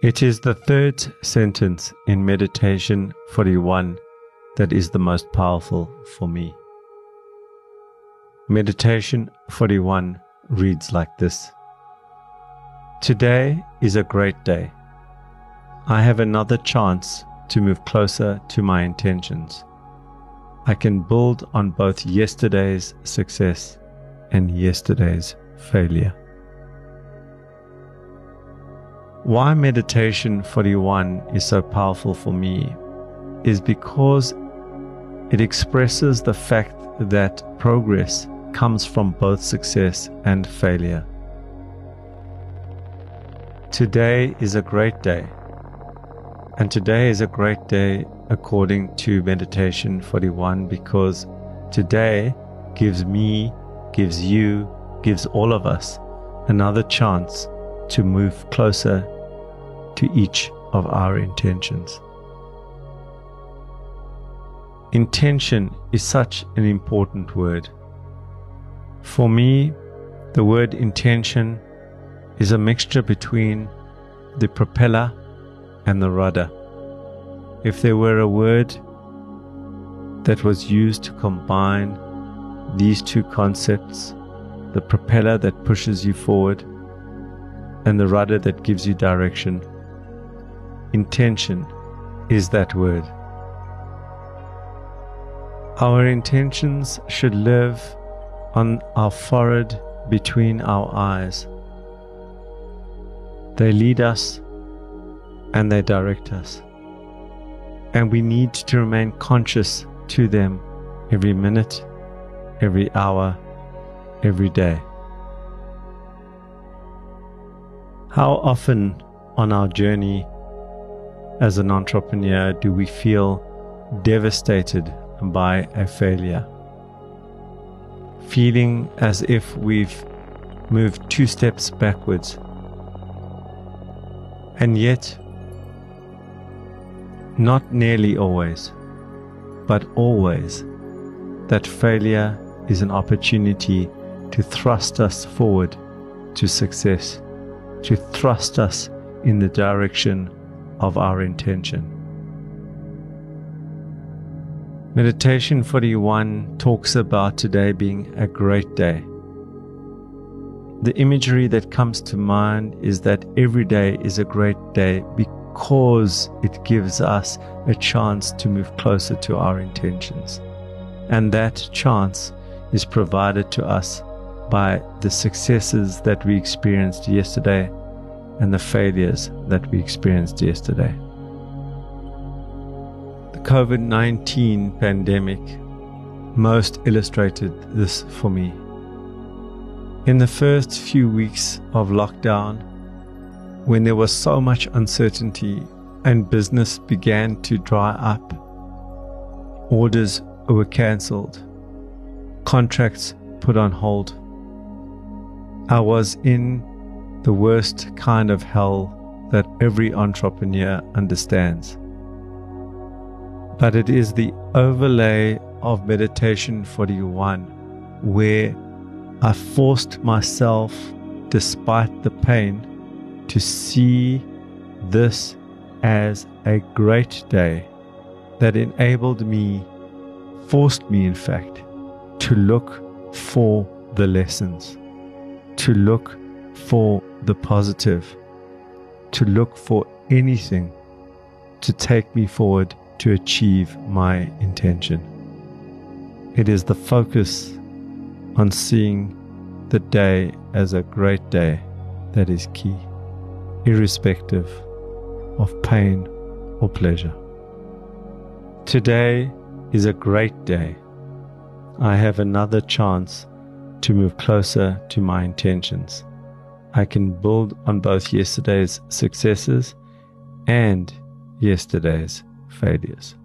It is the third sentence in Meditation 41 that is the most powerful for me. Meditation 41 reads like this Today is a great day. I have another chance to move closer to my intentions. I can build on both yesterday's success and yesterday's failure. Why Meditation 41 is so powerful for me is because it expresses the fact that progress comes from both success and failure. Today is a great day, and today is a great day according to Meditation 41 because today gives me, gives you, gives all of us another chance to move closer to each of our intentions. Intention is such an important word. For me, the word intention is a mixture between the propeller and the rudder. If there were a word that was used to combine these two concepts, the propeller that pushes you forward and the rudder that gives you direction, intention is that word. Our intentions should live on our forehead between our eyes. They lead us and they direct us. And we need to remain conscious to them every minute, every hour, every day. How often on our journey as an entrepreneur do we feel devastated by a failure? Feeling as if we've moved two steps backwards. And yet, not nearly always, but always, that failure is an opportunity to thrust us forward to success, to thrust us in the direction of our intention. Meditation 41 talks about today being a great day. The imagery that comes to mind is that every day is a great day because it gives us a chance to move closer to our intentions. And that chance is provided to us by the successes that we experienced yesterday and the failures that we experienced yesterday. The COVID 19 pandemic most illustrated this for me. In the first few weeks of lockdown, when there was so much uncertainty and business began to dry up, orders were cancelled, contracts put on hold. I was in the worst kind of hell that every entrepreneur understands. But it is the overlay of Meditation 41 where I forced myself, despite the pain, to see this as a great day that enabled me, forced me, in fact, to look for the lessons, to look for the positive, to look for anything to take me forward to achieve my intention. It is the focus on seeing the day as a great day that is key, irrespective of pain or pleasure. Today is a great day. I have another chance to move closer to my intentions. I can build on both yesterday's successes and yesterday's failures.